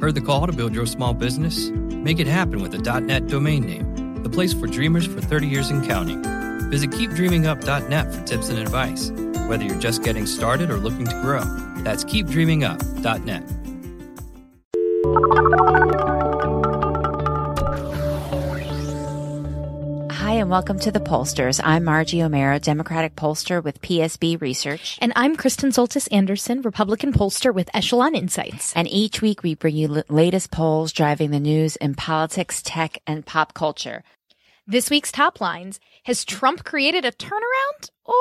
Heard the call to build your small business? Make it happen with a .net domain name, the place for dreamers for 30 years and counting. Visit keepdreamingup.net for tips and advice, whether you're just getting started or looking to grow. That's keepdreamingup.net. Hi, and welcome to the Pollsters. I'm Margie Omero, Democratic pollster with PSB Research. And I'm Kristen Soltis Anderson, Republican pollster with Echelon Insights. And each week we bring you the latest polls driving the news in politics, tech, and pop culture. This week's top lines Has Trump created a turnaround or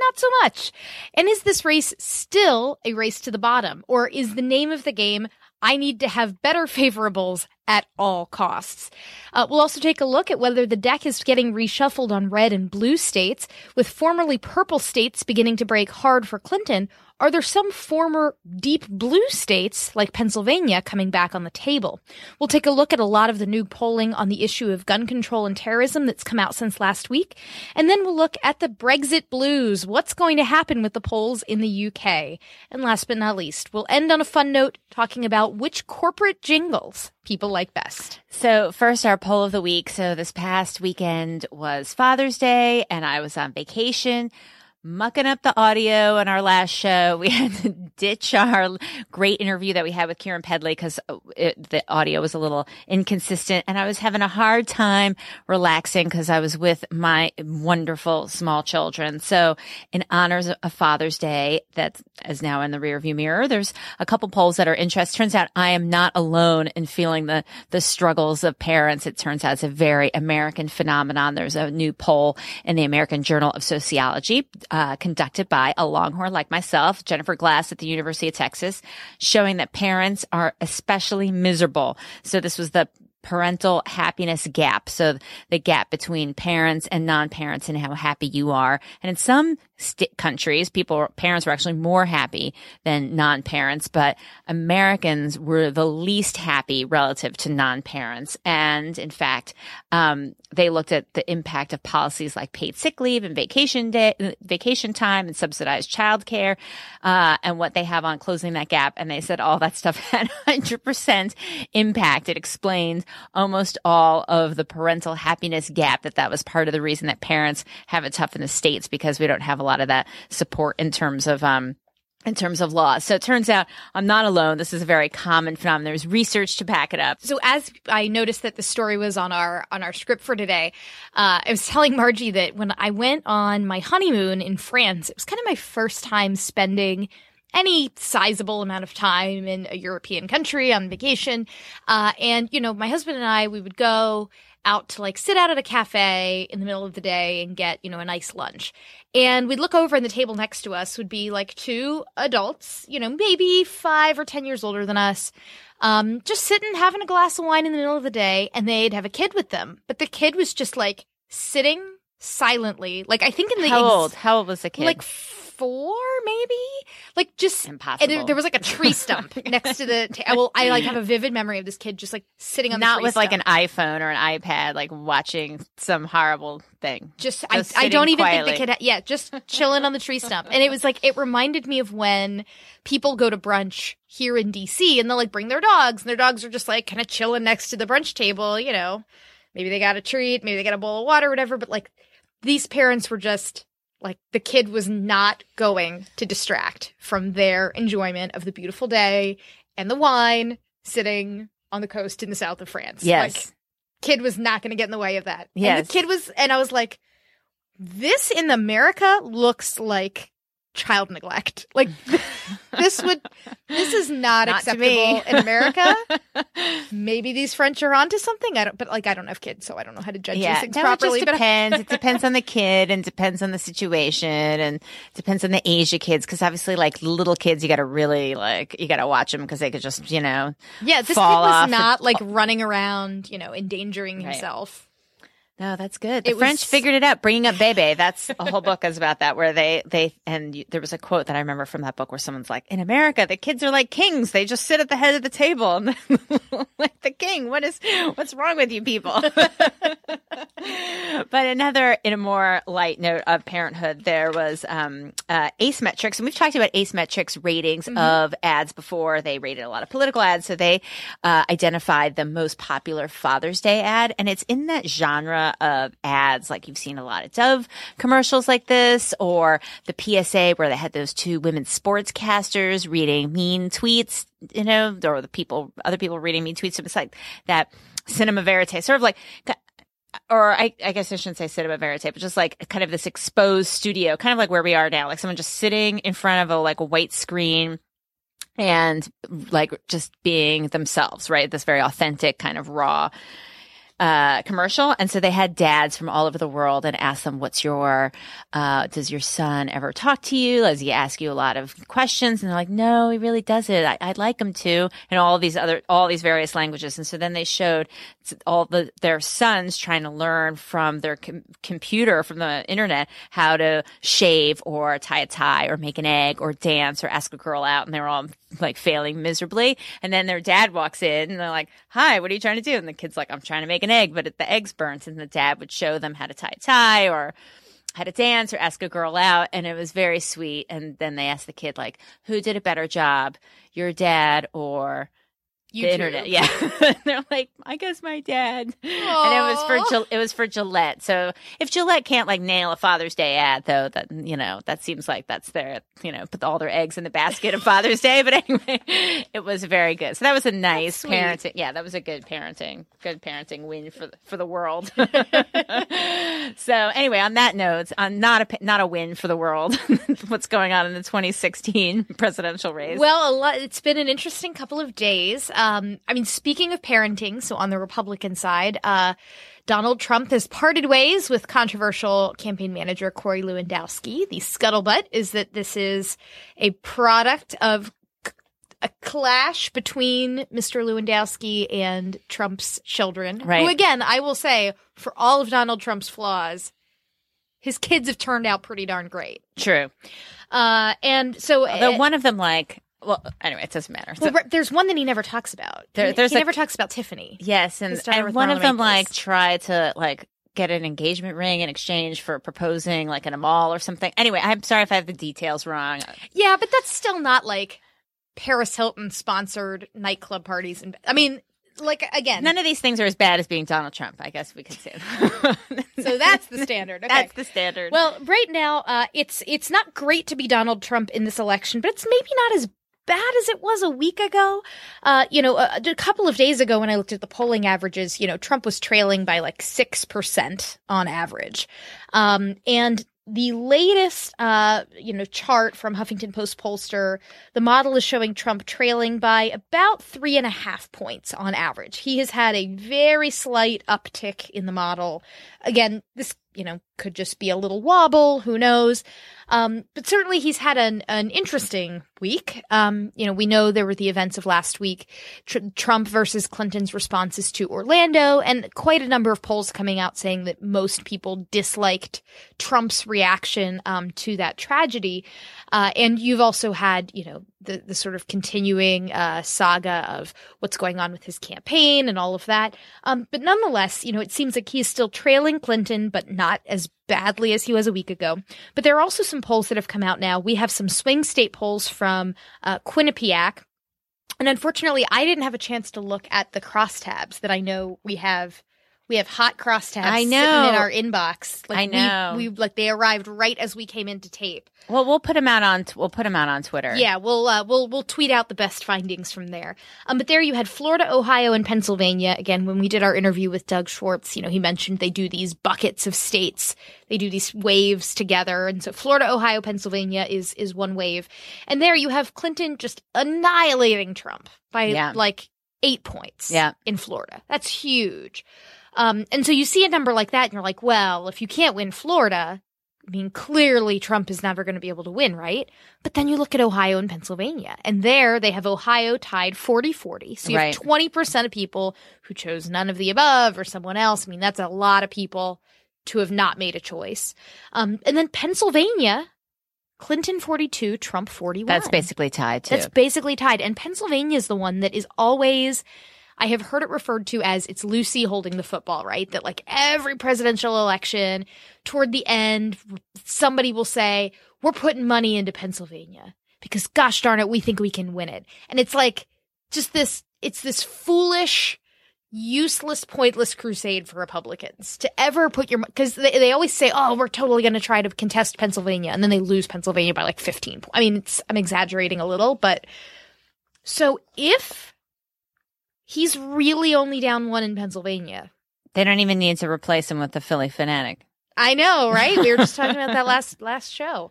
not so much? And is this race still a race to the bottom? Or is the name of the game I need to have better favorables at all costs. Uh, we'll also take a look at whether the deck is getting reshuffled on red and blue states, with formerly purple states beginning to break hard for Clinton. Are there some former deep blue states, like Pennsylvania, coming back on the table? We'll take a look at a lot of the new polling on the issue of gun control and terrorism that's come out since last week. And then we'll look at the Brexit blues. What's going to happen with the polls in the UK? And last but not least, we'll end on a fun note talking about which corporate jingles people like best. So, first, our poll of the week. So, this past weekend was Father's Day, and I was on vacation mucking up the audio in our last show. We had to ditch our great interview that we had with Keiran Pedley because uh, the audio was a little inconsistent and I was having a hard time relaxing because I was with my wonderful small children. So in honors of Father's Day, that is now in the rearview mirror, there's a couple polls that are interesting. Turns out I am not alone in feeling the, the struggles of parents. It turns out it's a very American phenomenon. There's a new poll in the American Journal of Sociology uh, conducted by a Longhorn like myself, Jennifer Glass at the University of Texas, showing that parents are especially miserable. So this was the parental happiness gap. So the gap between parents and non-parents and how happy you are. And in some st- countries, people, parents were actually more happy than non-parents, but Americans were the least happy relative to non-parents. And in fact, um, they looked at the impact of policies like paid sick leave and vacation day, vacation time and subsidized childcare, uh, and what they have on closing that gap. And they said all that stuff had 100% impact. It explained almost all of the parental happiness gap that that was part of the reason that parents have it tough in the States because we don't have a lot of that support in terms of, um, in terms of law. So it turns out I'm not alone. This is a very common phenomenon. There's research to back it up. So as I noticed that the story was on our on our script for today, uh, I was telling Margie that when I went on my honeymoon in France, it was kind of my first time spending any sizable amount of time in a European country on vacation. Uh, and you know, my husband and I, we would go out to like sit out at a cafe in the middle of the day and get, you know, a nice lunch. And we'd look over and the table next to us would be like two adults, you know, maybe five or 10 years older than us, um, just sitting having a glass of wine in the middle of the day and they'd have a kid with them. But the kid was just like sitting silently. Like I think in the How ex- old? How old was the kid? Like four, maybe. Like just impossible. And there was like a tree stump next to the. Ta- well, I like have a vivid memory of this kid just like sitting on not with stump. like an iPhone or an iPad, like watching some horrible thing. Just, just I, I don't even quietly. think the kid. Had, yeah, just chilling on the tree stump, and it was like it reminded me of when people go to brunch here in DC, and they'll like bring their dogs, and their dogs are just like kind of chilling next to the brunch table, you know. Maybe they got a treat, maybe they got a bowl of water, whatever. But like these parents were just like the kid was not going to distract from their enjoyment of the beautiful day and the wine sitting on the coast in the south of France. Yes. Like, kid was not going to get in the way of that. Yes. And the kid was, and I was like, this in America looks like child neglect. Like this would this is not, Not acceptable in America. Maybe these French are onto something. I don't but like I don't have kids, so I don't know how to judge these things no, properly. it depends. it depends on the kid and depends on the situation and depends on the age of kids. Because obviously, like little kids, you got to really like you got to watch them because they could just you know yeah, this kid was not and- like running around, you know, endangering Right. himself. No, that's good. The It French was- figured it out, bringing up Bebe. That's a whole book is about that, where they they and you, there was a quote that I remember from that book where someone's like, "In America, the kids are like kings; they just sit at the head of the table, and like the king. What is what's wrong with you people?" but another, in a more light note of parenthood, there was um, uh, Ace Metrix, and we've talked about Ace Metrix ratings of ads before. They rated a lot of political ads, so they uh, identified the most popular Father's Day ad, and it's in that genre of ads. Like you've seen a lot of Dove commercials like this, or the PSA where they had those two women sportscasters reading mean tweets, you know, or the people, other people reading mean tweets. So It's like that cinema verite, sort of like or I, I guess I shouldn't say cinema verite, but just like kind of this exposed studio, kind of like where we are now, like someone just sitting in front of a like white screen and like just being themselves, right? This very authentic kind of raw uh, commercial. And so they had dads from all over the world and asked them, what's your, uh, does your son ever talk to you? Does he ask you a lot of questions? And they're like, no, he really doesn't. I, I'd like him to. And all these other, all these various languages. And so then they showed all the, their sons trying to learn from their com- computer, from the internet, how to shave or tie a tie or make an egg or dance or ask a girl out. And they were all like failing miserably. And then their dad walks in and they're like, hi, what are you trying to do? And the kid's like, I'm trying to make an egg, but the egg's burnt. And the dad would show them how to tie a tie or how to dance or ask a girl out. And it was very sweet. And then they asked the kid, like, who did a better job, your dad or the YouTube. internet. Yeah. They're like, I guess my dad. And it was for it was for Gillette. So if Gillette can't like nail a Father's Day ad though, that you know, that seems like that's their you know, put all their eggs in the basket of Father's Day. But anyway, it was very good. So that was a nice parenting. Yeah, that was a good parenting, good parenting win for the, for the world. so anyway, on that note, on not a not a win for the world. What's going on in the 2016 presidential race? Well, a lot, it's been an interesting couple of days. Um, I mean, speaking of parenting, so on the Republican side, uh, Donald Trump has parted ways with controversial campaign manager Corey Lewandowski. The scuttlebutt is that this is a product of c- a clash between Mr. Lewandowski and Trump's children. Right. Who, again, I will say, for all of Donald Trump's flaws, his kids have turned out pretty darn great. True. Uh, and so Although uh, one of them, like, well, anyway, it doesn't matter. So- well, re- there's one that he never talks about. There- He- there's he a- never talks about Tiffany. yes, and, and one of them like tried to like get an engagement ring in exchange for proposing like in a mall or something. Anyway, I'm sorry if I have the details wrong. Yeah, but that's still not like Paris Hilton sponsored nightclub parties. And I mean, like again, None of these things are as bad as being Donald Trump. I guess we could say. That. so that's the standard. Okay. That's the standard. well, right now, uh, it's it's not great to be Donald Trump in this election, but it's maybe not as bad as it was a week ago. Uh, you know, a, a couple of days ago when I looked at the polling averages, you know, Trump was trailing by like six percent on average, um, and the latest, uh, you know, chart from Huffington Post pollster, the model is showing Trump trailing by about three and a half points on average. He has had a very slight uptick in the model. Again, this, you know, could just be a little wobble. Who knows? Um, but certainly he's had an, an interesting week. Um, you know, we know there were the events of last week, tr- Trump versus Clinton's responses to Orlando, and quite a number of polls coming out saying that most people disliked Trump's reaction um, to that tragedy. Uh, and you've also had, you know, the, the sort of continuing uh, saga of what's going on with his campaign and all of that. Um, but nonetheless, you know, it seems like he's still trailing Clinton, but not as badly as he was a week ago. But there are also some polls that have come out now. We have some swing state polls from uh, Quinnipiac. And unfortunately, I didn't have a chance to look at the crosstabs that I know we have We have hot crosstabs I sitting know. in our inbox. Like I know. We, we like they arrived right as we came into tape. Well, we'll put them out on we'll put them out on Twitter. Yeah, we'll uh, we'll we'll tweet out the best findings from there. Um, but there you had Florida, Ohio, and Pennsylvania. Again, when we did our interview with Doug Schwartz, you know, he mentioned they do these buckets of states. They do these waves together, and so Florida, Ohio, Pennsylvania is is one wave, and there you have Clinton just annihilating Trump by Yeah. like eight points. Yeah. in Florida, that's huge. Um, and so you see a number like that, and you're like, well, if you can't win Florida, I mean, clearly Trump is never going to be able to win, right? But then you look at Ohio and Pennsylvania, and there they have Ohio tied 40 40. So you Right. have 20% of people who chose none of the above or someone else. I mean, that's a lot of people to have not made a choice. Um, and then Pennsylvania, Clinton 42, Trump 41. That's basically tied too. That's basically tied. And Pennsylvania is the one that is always, I have heard it referred to as it's Lucy holding the football, right? That like every presidential election, toward the end, somebody will say, we're putting money into Pennsylvania because gosh darn it, we think we can win it. And it's like just this, it's this foolish, useless, pointless crusade for Republicans to ever put your, because they, they always say, oh, we're totally going to try to contest Pennsylvania. And then they lose Pennsylvania by like 15 points. I mean, it's, I'm exaggerating a little, but so if he's really only down one in Pennsylvania, they don't even need to replace him with the Phillie Phanatic. I know, right? We were just talking about that last last show.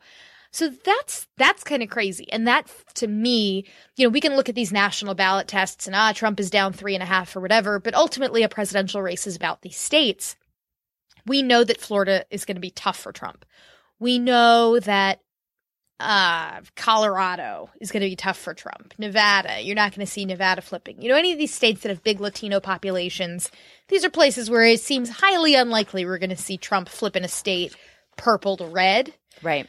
So that's that's kind of crazy, and that to me, you know, we can look at these national ballot tests and ah, Trump is down three and a half or whatever, but ultimately, a presidential race is about these states. We know that Florida is going to be tough for Trump. We know that uh, Colorado is going to be tough for Trump. Nevada, you're not going to see Nevada flipping. You know, any of these states that have big Latino populations, these are places where it seems highly unlikely we're going to see Trump flip in a state purple to red. Right.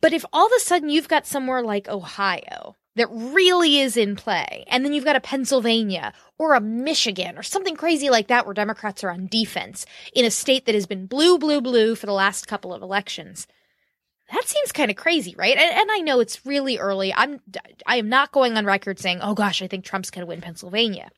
But if all of a sudden you've got somewhere like Ohio that really is in play, and then you've got a Pennsylvania or a Michigan or something crazy like that where Democrats are on defense in a state that has been blue, blue, blue for the last couple of elections. That seems kind of crazy, right? And, and I know it's really early. I'm I am not going on record saying, "Oh gosh, I think Trump's going to win Pennsylvania."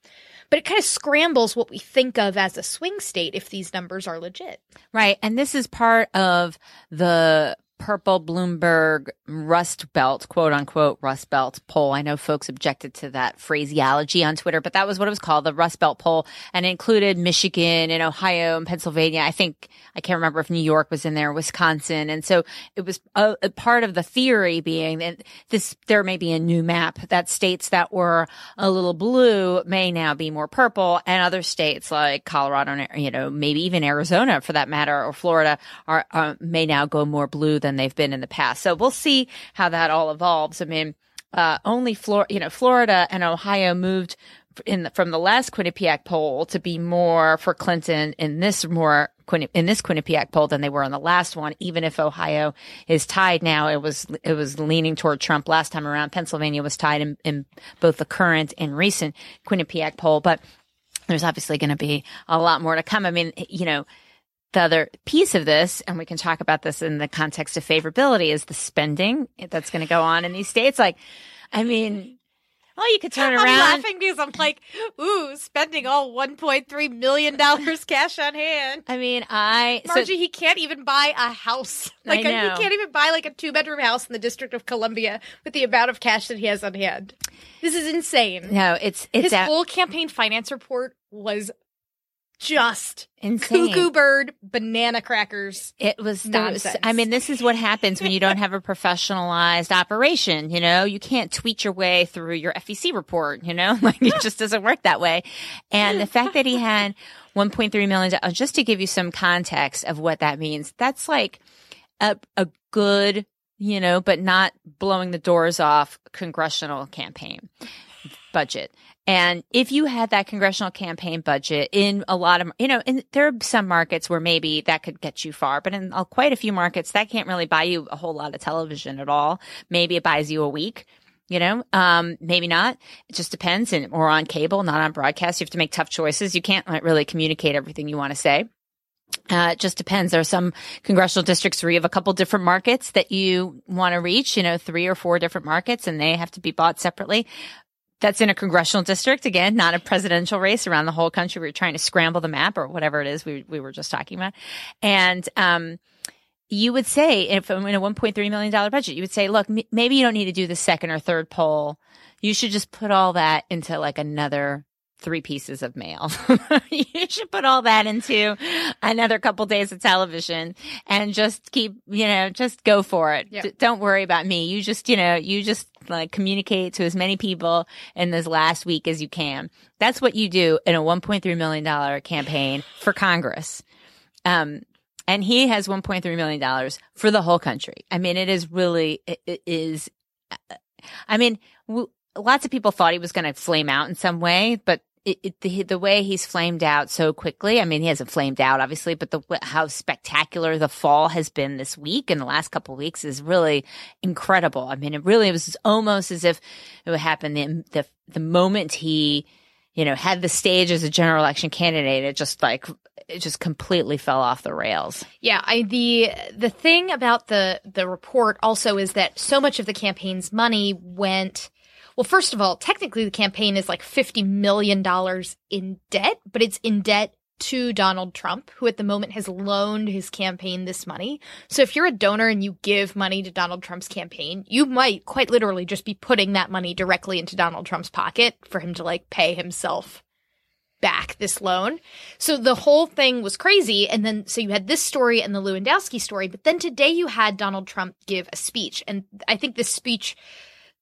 But it kind of scrambles what we think of as a swing state if these numbers are legit. Right. And this is part of the purple Bloomberg Rust Belt, quote unquote, Rust Belt poll. I know folks objected to that phraseology on Twitter, but that was what it was called, the Rust Belt poll, and included Michigan and Ohio and Pennsylvania. I think, I can't remember if New York was in there, Wisconsin. And so it was a, a part of the theory being that this, there may be a new map that states that were a little blue may now be more purple and other states like Colorado, and, you know, maybe even Arizona for that matter, or Florida are, uh, may now go more blue than they've been in the past. So we'll see how that all evolves. I mean, uh, only Flor, you know, Florida and Ohio moved in the, from the last Quinnipiac poll to be more for Clinton in this more in this Quinnipiac poll than they were in the last one. Even if Ohio is tied now, it was it was leaning toward Trump last time around. Pennsylvania was tied in, in both the current and recent Quinnipiac poll, but there's obviously going to be a lot more to come. I mean, you know, the other piece of this, and we can talk about this in the context of favorability, is the spending that's going to go on in these states. Like, I mean, well, you could turn around. I'm laughing because I'm like, ooh, spending all 1.3 million dollars cash on hand. I mean, I so- Margie, he can't even buy a house. Like a- know. he can't even buy like a two bedroom house in the District of Columbia with the amount of cash that he has on hand. This is insane. no, it's it's His whole campaign finance report was just insane. cuckoo bird banana crackers. It was Nonsense. I mean, this is what happens when you don't have a professionalized operation. You know, you can't tweet your way through your FEC report. You know, like it just doesn't work that way. And the fact that he had 1.3 million, dollars, just to give you some context of what that means, that's like a a good, you know, but not blowing the doors off congressional campaign budget. And if you had that congressional campaign budget in a lot of, you know, and there are some markets where maybe that could get you far, but in quite a few markets, that can't really buy you a whole lot of television at all. Maybe it buys you a week. You know, um, maybe not. It just depends. And or on cable, not on broadcast. You have to make tough choices. You can't really communicate everything you want to say. Uh, it just depends. There are some congressional districts where you have a couple different markets that you want to reach, you know, three or four different markets and they have to be bought separately. That's in a congressional district again, not a presidential race around the whole country. We are trying to scramble the map or whatever it is we we were just talking about, and um, you would say if I'm in a 1.3 million dollar budget, you would say, look, m- maybe you don't need to do the second or third poll. You should just put all that into like another three pieces of mail. you should put all that into another couple days of television and just keep, you know, just go for it. D- don't worry about me. You just, you know, you just like communicate to as many people in this last week as you can. That's what you do in a $1.3 million campaign for Congress. Um, and he has $1.3 million for the whole country. I mean, it is really, it, it is, I mean, w- lots of people thought he was going to flame out in some way, but it, it, the, the way he's flamed out so quickly, I mean, he hasn't flamed out, obviously, but the how spectacular the fall has been this week and the last couple of weeks is really incredible. I mean, it really was almost as if it would happen the, the, the moment he, you know, had the stage as a general election candidate. It just like, it just completely fell off the rails. Yeah, I the the thing about the the report also is that so much of the campaign's money went well, first of all, technically the campaign is like $50 million in debt, but it's in debt to Donald Trump, who at the moment has loaned his campaign this money. So if you're a donor and you give money to Donald Trump's campaign, you might quite literally just be putting that money directly into Donald Trump's pocket for him to like pay himself back this loan. So the whole thing was crazy. And then, so you had this story and the Lewandowski story, but then today you had Donald Trump give a speech. And I think this speech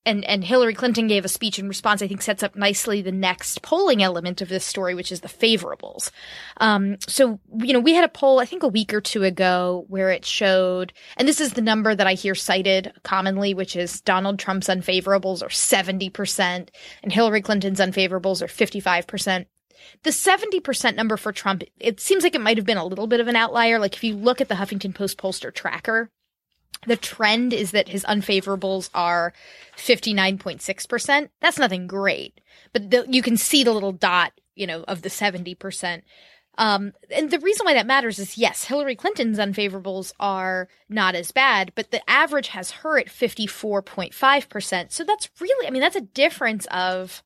and, and Hillary Clinton gave a speech in response, I think sets up nicely the next polling element of this story, which is the favorables. Um, so, you know, we had a poll, I think a week or two ago where it showed, and this is the number that I hear cited commonly, which is Donald Trump's unfavorables are 70% and Hillary Clinton's unfavorables are 55%. The 70% number for Trump, it seems like it might have been a little bit of an outlier. Like if you look at the Huffington Post pollster tracker, the trend is that his unfavorables are 59.6%. That's nothing great, but the, you can see the little dot, you know, of the 70%. Um, and the reason why that matters is yes, Hillary Clinton's unfavorables are not as bad, but the average has her at 54.5%. So that's really, I mean, that's a difference of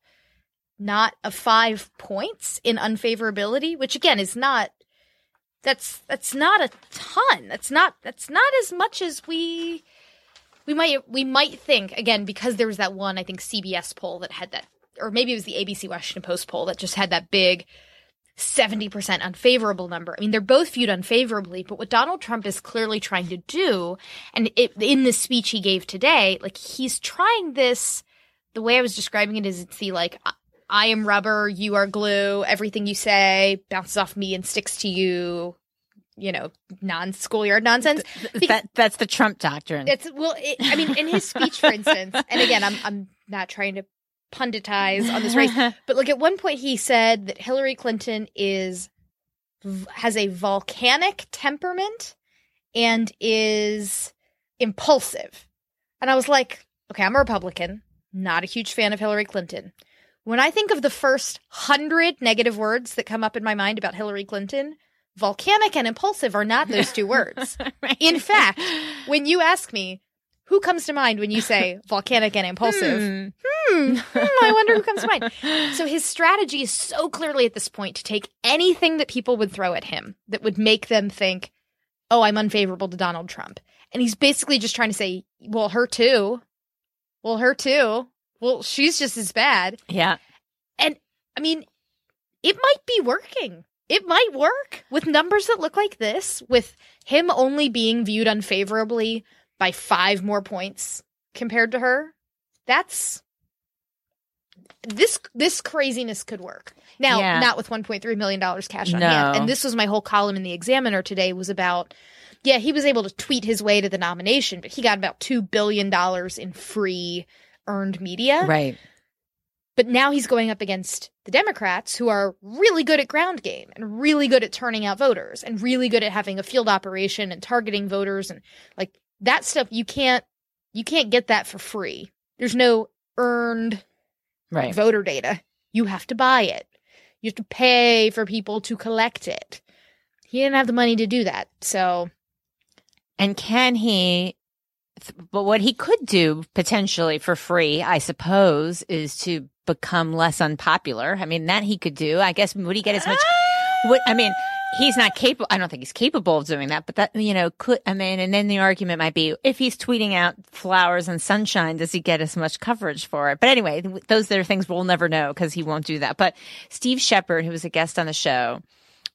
not a five points in unfavorability, which again is not that's that's not a ton. That's not that's not as much as we we might we might think again because there was that one I think CBS poll that had that or maybe it was the ABC Washington Post poll that just had that big 70% unfavorable number. I mean, they're both viewed unfavorably, but what Donald Trump is clearly trying to do, and it, in the speech he gave today, like he's trying this, the way I was describing it is it's the like, I am rubber, you are glue, everything you say bounces off me and sticks to you, you know, non schoolyard nonsense. That, that's the Trump doctrine. It's well, it, I mean, in his speech, for instance, and again, I'm I'm not trying to punditize on this race, but like at one point he said that Hillary Clinton is has a volcanic temperament and is impulsive, and I was like, okay, I'm a Republican, not a huge fan of Hillary Clinton. When I think of the first hundred negative words that come up in my mind about Hillary Clinton, volcanic and impulsive are not those two words. Right. In fact, when you ask me, who comes to mind when you say volcanic and impulsive? Hmm. Hmm, hmm, I wonder who comes to mind. So his strategy is so clearly at this point to take anything that people would throw at him that would make them think, oh, I'm unfavorable to Donald Trump. And he's basically just trying to say, well, her too. Well, her too. Well, she's just as bad. Yeah. And I mean, it might be working. It might work with numbers that look like this, with him only being viewed unfavorably by five more points compared to her. That's this this craziness could work. Now, Yeah. not with 1.3 million dollars cash on No. hand. And this was my whole column in the Examiner today was about yeah, he was able to tweet his way to the nomination, but he got about 2 billion dollars in free earned media. Right. But now he's going up against the Democrats, who are really good at ground game and really good at turning out voters and really good at having a field operation and targeting voters and like that stuff. You can't you can't get that for free. There's no earned Right. voter data. You have to buy it. You have to pay for people to collect it. He didn't have the money to do that. So And can he, but what he could do potentially for free, I suppose, is to become less unpopular. I mean, that he could do. I guess would he get as much? I mean, he's not capable. I don't think he's capable of doing that. But that you know could. I mean, and then the argument might be if he's tweeting out flowers and sunshine, does he get as much coverage for it? But anyway, those are things we'll never know because he won't do that. But Steve Shepard, who was a guest on the show,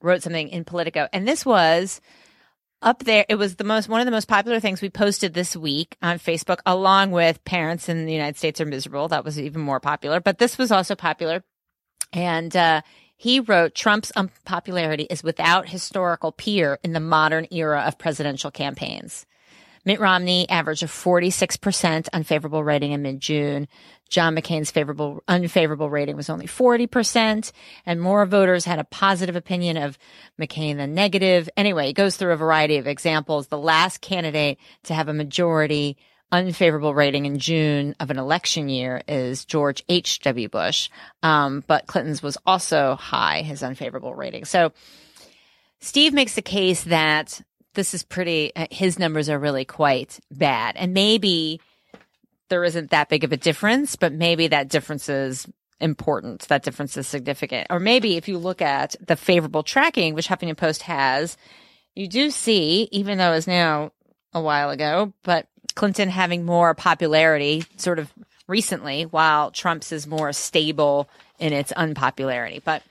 wrote something in Politico, and this was up there. It was the most one of the most popular things we posted this week on Facebook, along with "Parents in the United States Are Miserable." That was even more popular, but this was also popular, and uh, he wrote Trump's unpopularity is without historical peer in the modern era of presidential campaigns. Mitt Romney averaged a 46% unfavorable rating in mid June. John McCain's favorable, unfavorable rating was only 40%, and more voters had a positive opinion of McCain than negative. Anyway, he goes through a variety of examples. The last candidate to have a majority unfavorable rating in June of an election year is George H.W. Bush. Um, but Clinton's was also high, his unfavorable rating. So Steve makes the case that this is pretty, uh, his numbers are really quite bad. And maybe there isn't that big of a difference, but maybe that difference is important. That difference is significant. Or maybe if you look at the favorable tracking, which Huffington Post has, you do see, even though it's now a while ago, but Clinton having more popularity sort of recently, while Trump's is more stable in its unpopularity. But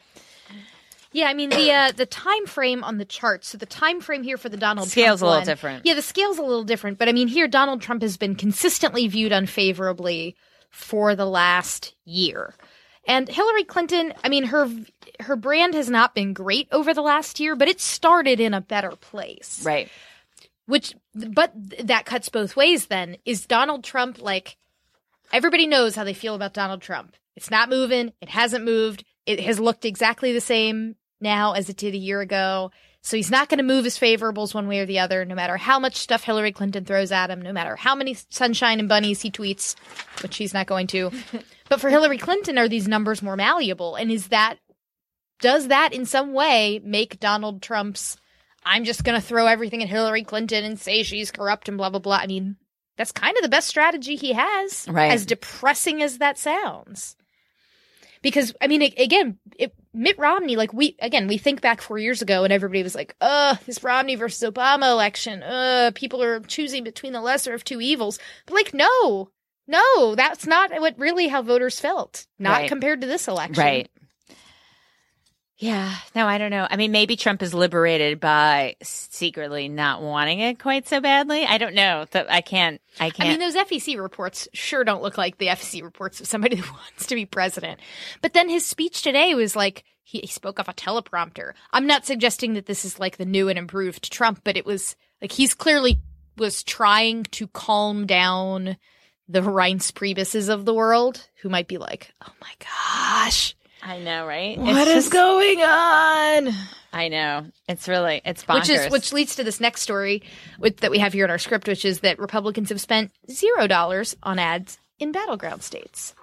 yeah, I mean the uh, the time frame on the chart. So the time frame here for the Donald Trump scale's Trump a little one- different. Yeah, the scale's a little different, but I mean here Donald Trump has been consistently viewed unfavorably for the last year. And Hillary Clinton, I mean her her brand has not been great over the last year, but it started in a better place. right. Which but that cuts both ways then. Is Donald Trump like everybody knows how they feel about Donald Trump. It's not moving, it hasn't moved. It has looked exactly the same now as it did a year ago. So he's not going to move his favorables one way or the other, no matter how much stuff Hillary Clinton throws at him, no matter how many sunshine and bunnies he tweets, which he's not going to. but for Hillary Clinton, are these numbers more malleable? And is that, does that in some way make Donald Trump's, I'm just going to throw everything at Hillary Clinton and say she's corrupt and blah, blah, blah? I mean, that's kind of the best strategy he has, Right. as depressing as that sounds because I mean, again, it, Mitt Romney, like we again, we think back four years ago, and everybody was like, "Uh, this Romney versus Obama election. Uh, people are choosing between the lesser of two evils." But like, no, no, that's not what really how voters felt. Not Right. compared to this election, Right. Yeah. No, I don't know. I mean, maybe Trump is liberated by secretly not wanting it quite so badly. I don't know. I can't. I can't. I mean, those FEC reports sure don't look like the FEC reports of somebody who wants to be president. But then his speech today was like he, he spoke off a teleprompter. I'm not suggesting that this is like the new and improved Trump, but it was like he's clearly was trying to calm down the Reince Priebus's of the world who might be like, "Oh my gosh, I know, right? what It's is just- going on?" I know. It's really. It's bonkers. Which is which leads to this next story with, that we have here in our script, which is that Republicans have spent zero dollars on ads in battleground states.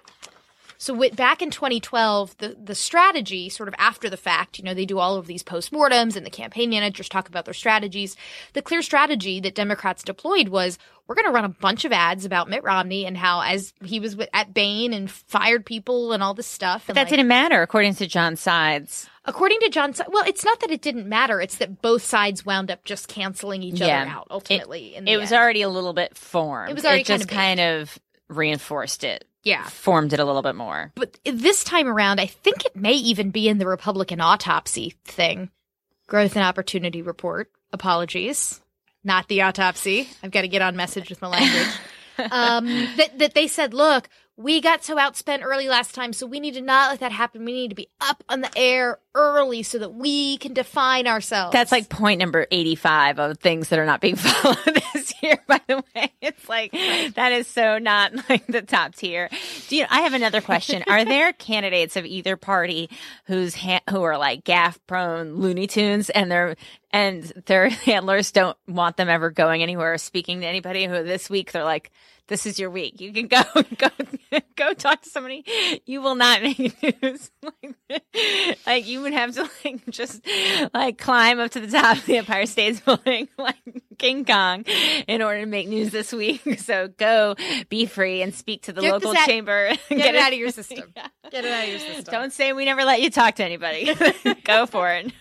So with, back in 2012, the the strategy, sort of after the fact, you know, they do all of these postmortems and the campaign managers talk about their strategies. The clear strategy that Democrats deployed was we're going to run a bunch of ads about Mitt Romney and how as he was with, at Bain and fired people and all this stuff. But that like- didn't matter, according to John Sides. According to John, well, it's not that it didn't matter. It's that both sides wound up just canceling each Yeah. other out. Ultimately, in It was end. already a little bit formed. It was already just kinda kind of reinforced it. Yeah. Formed it a little bit more. But this time around, I think it may even be in the Republican autopsy thing, growth and opportunity report. Apologies, not the autopsy. I've got to get on message with my language. um, that that they said, look, we got so outspent early last time, so we need to not let that happen. We need to be up on the air early so that we can define ourselves. That's like point number 85 of things that are not being followed this year, by the way. It's like, that is so not like the top tier. Do you, I have another question. Are there candidates of either party who's, ha- who are like gaffe prone Looney Tunes and their, and their handlers don't want them ever going anywhere or speaking to anybody who this week they're like, this is your week. You can go, go, go talk to somebody. You will not make news. like, like you would have to like just like climb up to the top of the Empire State Building, like King Kong in order to make news this week. So go be free and speak to the Get local chamber. Get, it out of your system. Get it out of your system. Don't say we never let you talk to anybody. go for it.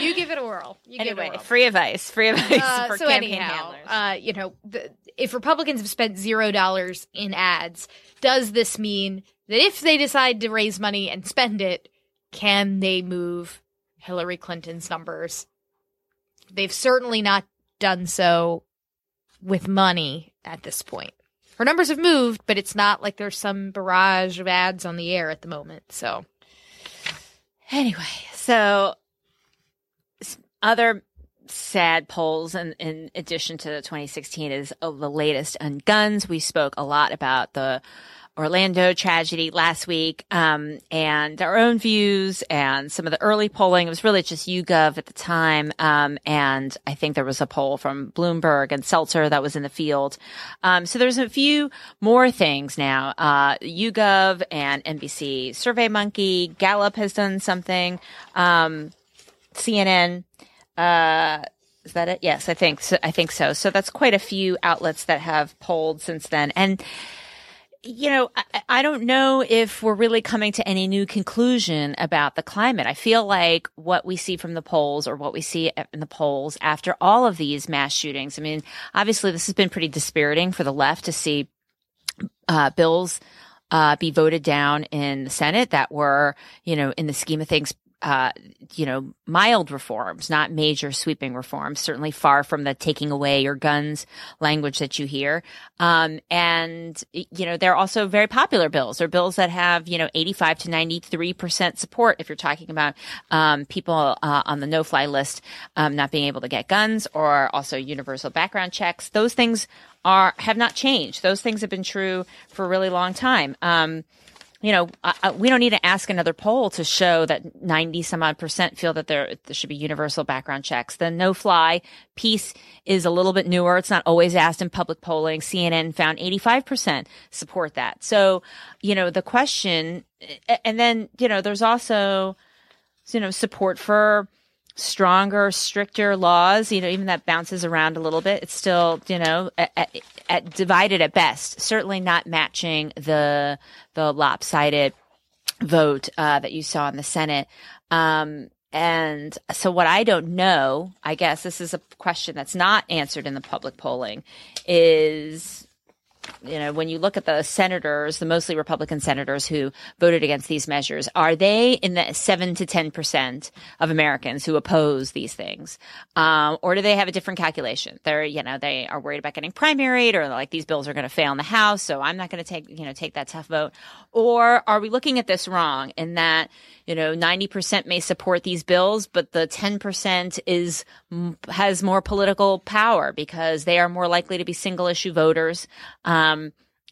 you give it a whirl. You give it anyway, a whirl. free advice. Free advice Uh, for so campaign anyhow, handlers. uh, you know, the, if Republicans have spent zero dollars in ads, does this mean that if they decide to raise money and spend it, can they move Hillary Clinton's numbers? They've certainly not done so with money at this point. Her numbers have moved, but it's not like there's some barrage of ads on the air at the moment. So, Anyway, so other sad polls in, in addition to the 2016 is of the latest on guns. We spoke a lot about the Orlando tragedy last week, um, and our own views and some of the early polling. It was really just YouGov at the time. Um, and I think there was a poll from Bloomberg and Selzer that was in the field. Um, so there's a few more things now. Uh, YouGov and NBC Survey Monkey, Gallup has done something. Um, CNN, uh, is that it? Yes, I think so. I think so. So that's quite a few outlets that have polled since then. And, you know, I, I don't know if we're really coming to any new conclusion about the climate. I feel like what we see from the polls or what we see in the polls after all of these mass shootings. I mean, obviously this has been pretty dispiriting for the left to see, uh, bills, uh, be voted down in the Senate that were, you know, in the scheme of things, uh, you know, mild reforms, not major sweeping reforms, certainly far from the taking away your guns language that you hear. Um, and, you know, they're also very popular bills. They're bills that have, you know, 85 to 93% support if you're talking about, um, people, uh, on the no fly list, um, not being able to get guns or also universal background checks. Those things are, have not changed. Those things have been true for a really long time. You know, we don't need to ask another poll to show that 90 some odd percent feel that there, there should be universal background checks. The no fly piece is a little bit newer. It's not always asked in public polling. CNN found 85% support that. So, you know, the question, and then, you know, there's also, you know, support for stronger, stricter laws. You know, even that bounces around a little bit. It's still, you know, at, at, at divided at best. Certainly not matching the the lopsided vote uh, that you saw in the Senate. Um, and so, what I don't know, I guess this is a question that's not answered in the public polling, is you know, when you look at the senators, the mostly Republican senators who voted against these measures, are they in the seven to ten percent of Americans who oppose these things, um, or do they have a different calculation? They're, you know, they are worried about getting primaried, or like these bills are going to fail in the House, so I'm not going to take, you know, take that tough vote, or are we looking at this wrong in that, you know, ninety percent may support these bills, but the ten percent is has more political power because they are more likely to be single issue voters. Um,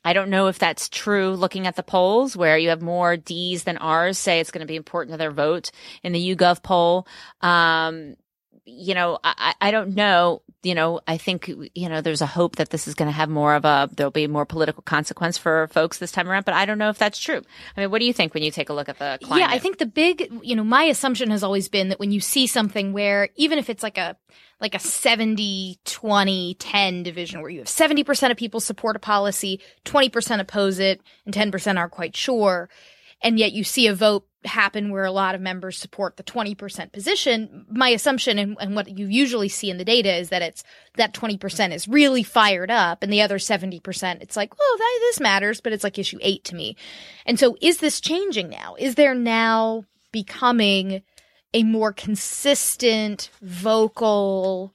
I don't know if that's true looking at the polls where you have more D's than R's say it's going to be important to their vote in the YouGov poll. Um, you know, I, I don't know. You know, I think, you know, there's a hope that this is going to have more of a, there'll be more political consequence for folks this time around, but I don't know if that's true. I mean, what do you think when you take a look at the climate? Yeah, I think the big, you know, my assumption has always been that when you see something where even if it's like a like a 70 20 10 division where you have 70% of people support a policy, 20% oppose it, and 10% aren't quite sure, and yet you see a vote happen where a lot of members support the 20% position, my assumption and, and what you usually see in the data is that it's that 20% is really fired up and the other 70% it's like, oh, that, this matters, but it's like issue 8 to me. And so is this changing now? Is there now becoming a more consistent, vocal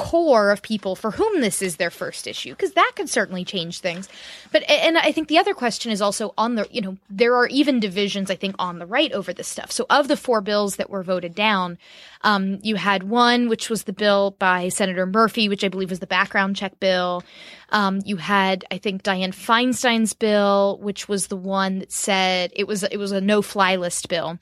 core of people for whom this is their first issue because that could certainly change things. But and i think the other question is also on the you know there are even divisions i think on the right over this stuff. So of the four bills that were voted down um, you had one which was the bill by senator murphy which i believe was the background check bill. Um, you had i think dianne feinstein's bill which was the one that said it was it was a no fly list bill.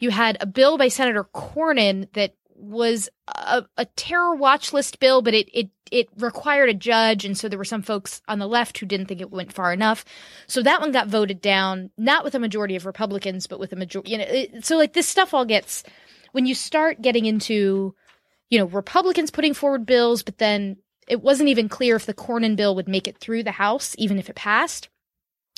You had a bill by senator cornyn that was a, a, terror watch list bill, but it, it it required a judge, and so there were some folks on the left who didn't think it went far enough. So that one got voted down, not with a majority of Republicans, but with a majority. You know, it, so like this stuff all gets when you start getting into you know, Republicans putting forward bills, but then it wasn't even clear if the Cornyn bill would make it through the House, even if it passed.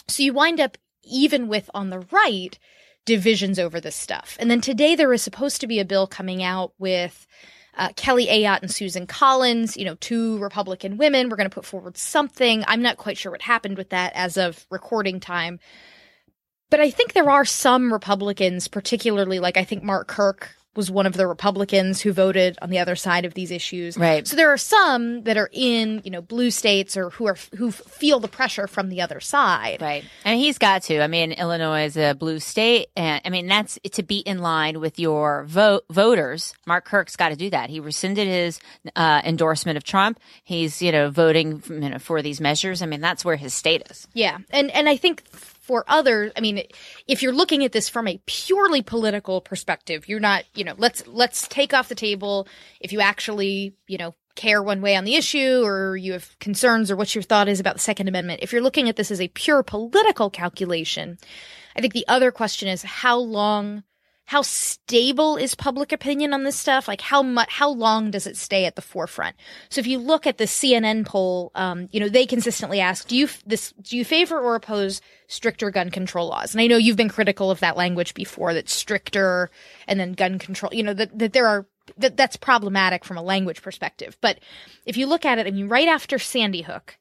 So you wind up even with on the right divisions over this stuff. And then today there was supposed to be a bill coming out with uh, Kelly Ayotte and Susan Collins, you know, two Republican women. We're going to put forward something. I'm not quite sure what happened with that as of recording time. But I think there are some Republicans, particularly like I think Mark Kirk was one of the Republicans who voted on the other side of these issues. Right. So there are some that are in, you know, blue states or who are who feel the pressure from the other side. Right. And he's got to. I mean, Illinois is a blue state and I mean that's to be in line with your vote voters. Mark Kirk's got to do that. He rescinded his uh, endorsement of Trump. He's, you know, voting you know, for these measures. I mean, that's where his state is. Yeah. And and I think for others, I mean, if you're looking at this from a purely political perspective, you're not, you know, let's let's take off the table if you actually, you know, care one way on the issue or you have concerns or what your thought is about the Second Amendment. If you're looking at this as a pure political calculation, I think the other question is how long how stable is public opinion on this stuff? Like how much, how long does it stay at the forefront? So if you look at the CNN poll, um, you know, they consistently ask, do you, this, do you favor or oppose stricter gun control laws? And I know you've been critical of that language before, that stricter and then gun control, you know, that, that there are, that that's problematic from a language perspective. But if you look at it, I mean, right after Sandy Hook,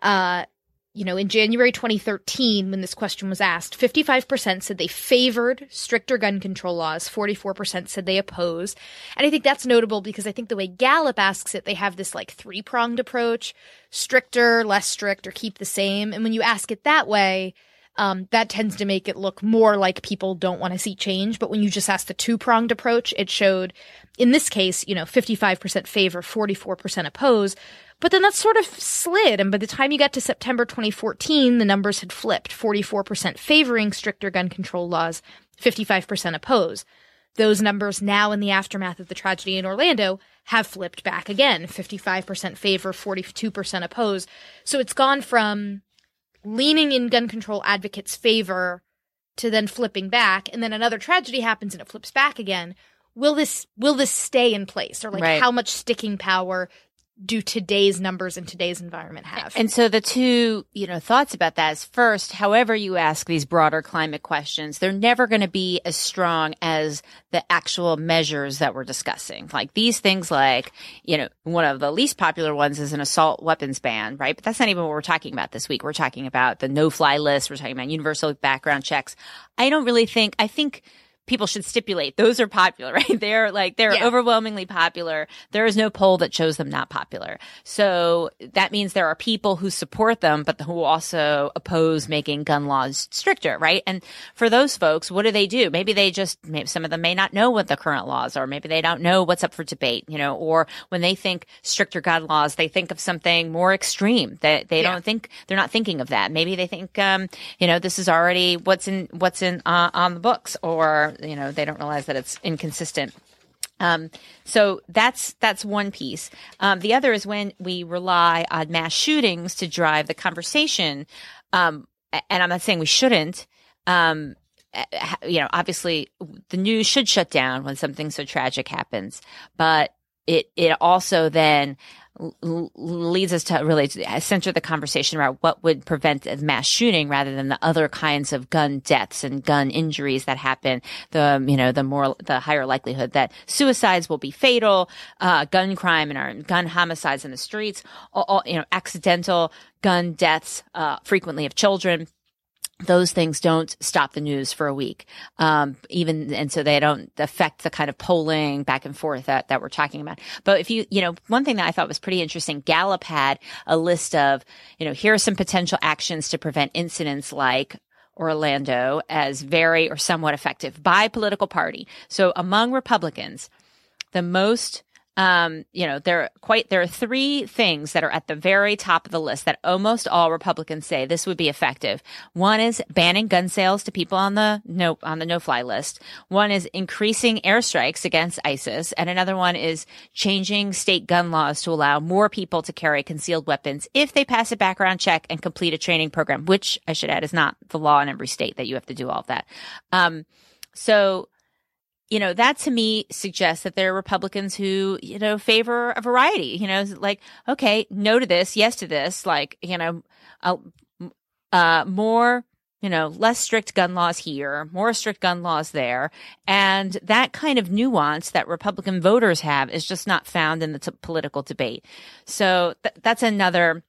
uh, you know, in January 2013, when this question was asked, 55% said they favored stricter gun control laws, 44% said they oppose. And I think that's notable because I think the way Gallup asks it, they have this like three pronged approach stricter, less strict, or keep the same. And when you ask it that way, um, that tends to make it look more like people don't want to see change. But when you just ask the two pronged approach, it showed in this case, you know, 55% favor, 44% oppose. But then that sort of slid. And by the time you got to September 2014, the numbers had flipped 44% favoring stricter gun control laws, 55% oppose. Those numbers now in the aftermath of the tragedy in Orlando have flipped back again 55% favor, 42% oppose. So it's gone from leaning in gun control advocates' favor to then flipping back. And then another tragedy happens and it flips back again will this will this stay in place or like Right. how much sticking power do today's numbers in today's environment have And so the two, you know, thoughts about that is first, however you ask these broader climate questions, they're never going to be as strong as the actual measures that we're discussing. Like these things like, you know, one of the least popular ones is an assault weapons ban, right? But that's not even what we're talking about this week. We're talking about the no fly list. We're talking about universal background checks. I don't really think, I think people should stipulate those are popular, right? They're like, they're Yeah. overwhelmingly popular. There is no poll that shows them not popular. So that means there are people who support them, but who also oppose making gun laws stricter, right? And for those folks, what do they do? Maybe they just, maybe some of them may not know what the current laws are. Maybe they don't know what's up for debate, you know, or when they think stricter gun laws, they think of something more extreme that they Yeah. don't think, they're not thinking of that. Maybe they think, um, you know, this is already what's in, what's in, uh, on the books or, you know, they don't realize that it's inconsistent. Um, so that's that's one piece. Um, the other is when we rely on mass shootings to drive the conversation. Um, and I'm not saying we shouldn't. Um, you know, obviously, the news should shut down when something so tragic happens, but it it also then leads us to really center the conversation around what would prevent a mass shooting rather than the other kinds of gun deaths and gun injuries that happen. The you know the more the higher likelihood that suicides will be fatal, uh, gun crime and our gun homicides in the streets, all, all, you know accidental gun deaths, uh, frequently of children those things don't stop the news for a week. Um, even, and so they don't affect the kind of polling back and forth that, that we're talking about. But if you, you know, one thing that I thought was pretty interesting, Gallup had a list of, you know, here are some potential actions to prevent incidents like Orlando as very or somewhat effective by political party. So among Republicans, the most um, you know, there are quite there are three things that are at the very top of the list that almost all Republicans say this would be effective. One is banning gun sales to people on the no on the no fly list. One is increasing airstrikes against ISIS, and another one is changing state gun laws to allow more people to carry concealed weapons if they pass a background check and complete a training program, which I should add is not the law in every state that you have to do all of that. Um, so you know, that to me suggests that there are Republicans who, you know, favor a variety, you know, like, okay, no to this, yes to this, like, you know, uh, uh, more, you know, less strict gun laws here, more strict gun laws there. And that kind of nuance that Republican voters have is just not found in the t- political debate. So th- that's another,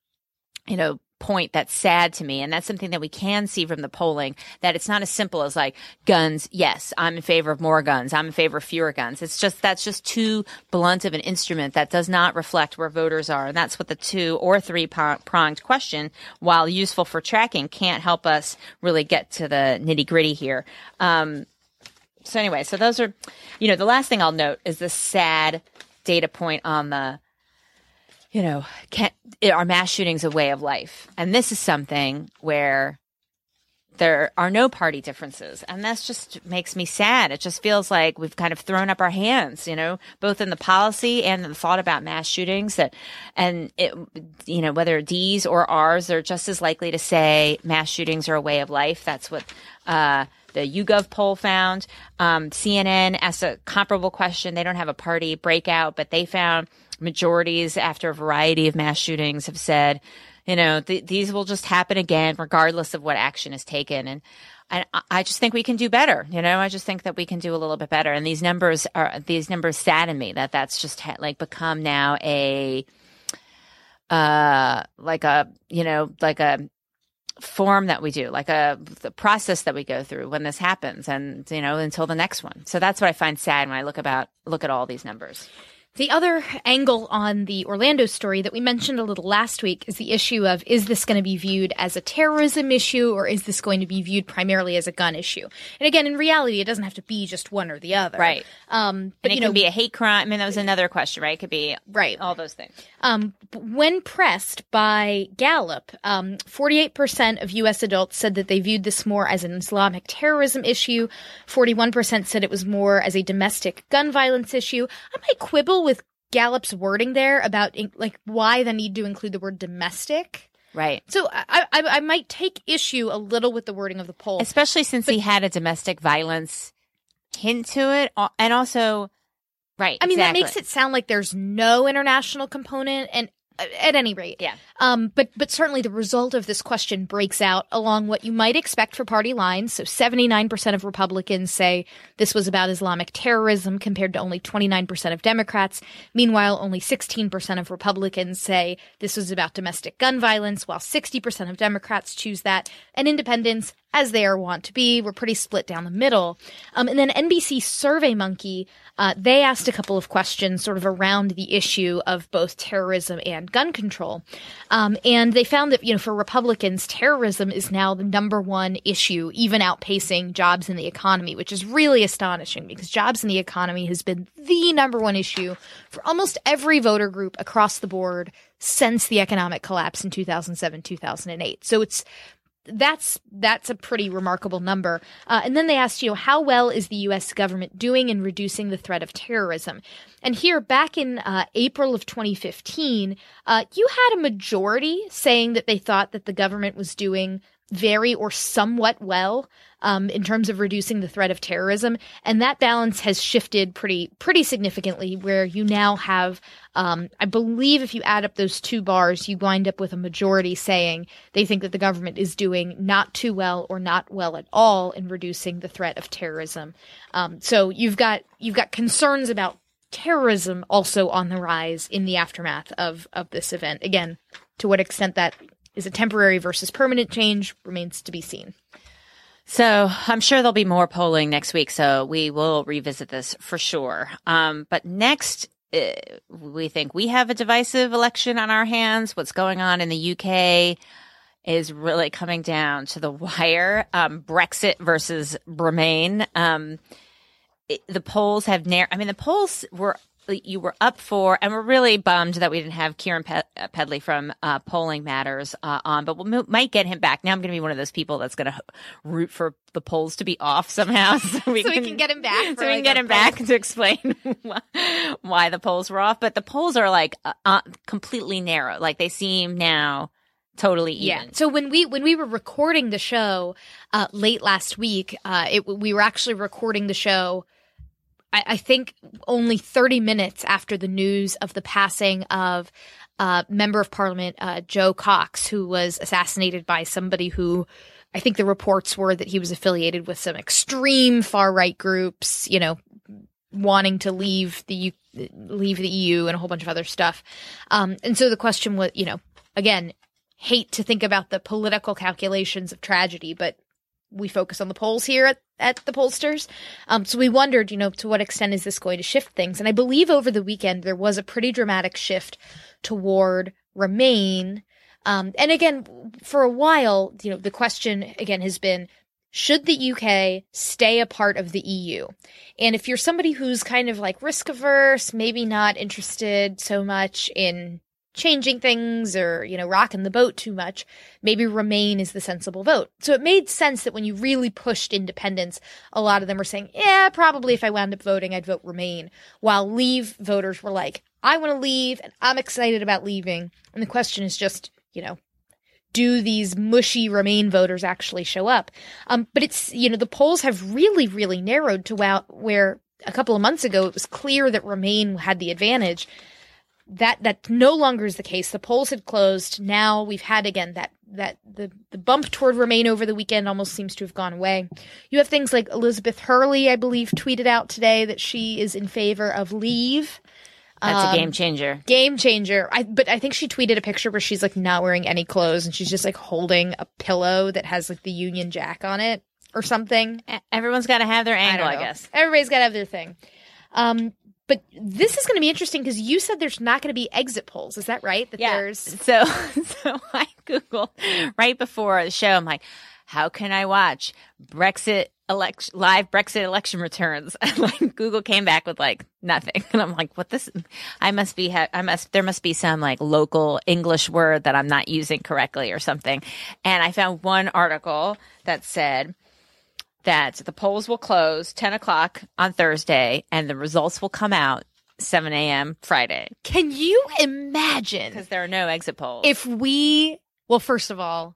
you know, point that's sad to me. And that's something that we can see from the polling that it's not as simple as like guns. Yes, I'm in favor of more guns. I'm in favor of fewer guns. It's just, that's just too blunt of an instrument that does not reflect where voters are. And that's what the two or three pronged question, while useful for tracking, can't help us really get to the nitty gritty here. Um, so anyway, so those are, you know, the last thing I'll note is the sad data point on the you know, can, are mass shootings a way of life? And this is something where there are no party differences. And that's just makes me sad. It just feels like we've kind of thrown up our hands, you know, both in the policy and the thought about mass shootings that, and it, you know, whether D's or R's, they're just as likely to say mass shootings are a way of life. That's what, uh, the YouGov poll found. Um, CNN asked a comparable question. They don't have a party breakout, but they found majorities after a variety of mass shootings have said, you know, th- these will just happen again, regardless of what action is taken. And, and I just think we can do better. You know, I just think that we can do a little bit better. And these numbers are, these numbers sadden me that that's just ha- like become now a, uh, like a, you know, like a, form that we do, like a the process that we go through when this happens, and you know until the next one. So that's what I find sad when I look about look at all these numbers. The other angle on the Orlando story that we mentioned a little last week is the issue of is this going to be viewed as a terrorism issue or is this going to be viewed primarily as a gun issue? And again, in reality, it doesn't have to be just one or the other. Right. Um, but and it you know, can be a hate crime. I mean, that was another question, right? It could be right. All those things. Um, when pressed by Gallup, um, 48% of U.S. adults said that they viewed this more as an Islamic terrorism issue. 41% said it was more as a domestic gun violence issue. I might quibble with Gallup's wording there about like why the need to include the word domestic. Right. So I, I, I might take issue a little with the wording of the poll, especially since but, he had a domestic violence hint to it, and also, right. I mean, exactly. that makes it sound like there's no international component, and at any rate. Yeah. Um, but but certainly the result of this question breaks out along what you might expect for party lines. So 79% of Republicans say this was about Islamic terrorism compared to only 29% of Democrats. Meanwhile, only 16% of Republicans say this was about domestic gun violence, while 60% of Democrats choose that. And independents as they are wont to be. We're pretty split down the middle. Um, and then NBC SurveyMonkey, uh, they asked a couple of questions sort of around the issue of both terrorism and gun control. Um, and they found that, you know, for Republicans, terrorism is now the number one issue, even outpacing jobs in the economy, which is really astonishing because jobs in the economy has been the number one issue for almost every voter group across the board since the economic collapse in 2007, 2008. So it's that's that's a pretty remarkable number. Uh, and then they asked, you know, how well is the U.S. government doing in reducing the threat of terrorism? And here, back in uh, April of 2015, uh, you had a majority saying that they thought that the government was doing very or somewhat well um, in terms of reducing the threat of terrorism, and that balance has shifted pretty pretty significantly. Where you now have, um, I believe, if you add up those two bars, you wind up with a majority saying they think that the government is doing not too well or not well at all in reducing the threat of terrorism. Um, so you've got you've got concerns about terrorism also on the rise in the aftermath of of this event. Again, to what extent that is a temporary versus permanent change remains to be seen. So I'm sure there'll be more polling next week. So we will revisit this for sure. Um, but next, uh, we think we have a divisive election on our hands. What's going on in the UK is really coming down to the wire. Um, Brexit versus Remain. Um, it, the polls have narrowed. I mean, the polls were you were up for, and we're really bummed that we didn't have Keiran uh, Pedley from uh, Polling Matters uh, on, but we we'll, might get him back. Now I'm going to be one of those people that's going to root for the polls to be off somehow, so we, so can, we can, get him back. So we can get him back to explain why the polls were off. But the polls are like uh, uh, completely narrow. Like they seem now totally even. Yeah. So when we when we were recording the show uh, late last week, uh, it, we were actually recording the show I, I think only 30 minutes after the news of the passing of uh, member of parliament uh, Jo Cox, who was assassinated by somebody who I think the reports were that he was affiliated with some extreme far right groups, you know, wanting to leave the U- leave the EU and a whole bunch of other stuff. Um, and so the question was, you know, again, hate to think about the political calculations of tragedy, but we focus on the polls here at, at the pollsters. Um, so we wondered, you know, to what extent is this going to shift things? And I believe over the weekend there was a pretty dramatic shift toward Remain. Um, and again, for a while, you know, the question again has been, should the UK stay a part of the EU? And if you're somebody who's kind of like risk averse, maybe not interested so much in changing things or, you know, rocking the boat too much, maybe Remain is the sensible vote. So it made sense that when you really pushed independence, a lot of them were saying, yeah, probably if I wound up voting, I'd vote Remain. While Leave voters were like, I want to leave and I'm excited about leaving. And the question is just, you know, do these mushy Remain voters actually show up? Um, but it's, you know, the polls have really, really narrowed to where a couple of months ago it was clear that Remain had the advantage that that no longer is the case. The polls had closed. Now we've had again that that the the bump toward Remain over the weekend almost seems to have gone away. You have things like Elizabeth Hurley, I believe, tweeted out today that she is in favor of leave. That's Um, a game changer. Game changer. I but I think she tweeted a picture where she's like not wearing any clothes and she's just like holding a pillow that has like the Union Jack on it or something. Everyone's got to have their angle, I, don't guess. Everybody's got to have their thing. Um, but this is going to be interesting because you said there's not going to be exit polls. Is that right? That there's So, so I Googled right before the show. I'm like, how can I watch Brexit election live Brexit election returns? And like Google came back with like nothing, and I'm like, what this? I must be. Ha- I must. There must be some like local English word that I'm not using correctly or something. And I found one article that said that the polls will close 10 o'clock on Thursday, and the results will come out 7 a.m. Friday Can you imagine because there are no exit polls. if we? Well, first of all,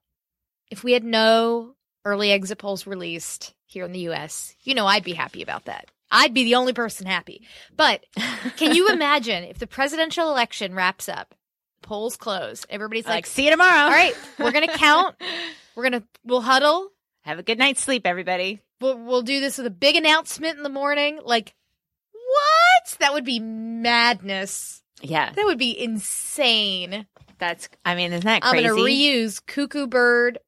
if we had no early exit polls released here in the U.S., you know, I'd be happy about that. I'd be the only person happy. But can you imagine if the presidential election wraps up, polls close, everybody's like, like, see you tomorrow. "All right, we're gonna count. We're gonna we'll huddle. Have a good night's sleep, everybody. We'll we'll do this with a big announcement in the morning. Like, what? That would be madness. Yeah, That would be insane. that's. I mean, isn't that crazy? I'm gonna reuse Cuckoo Bird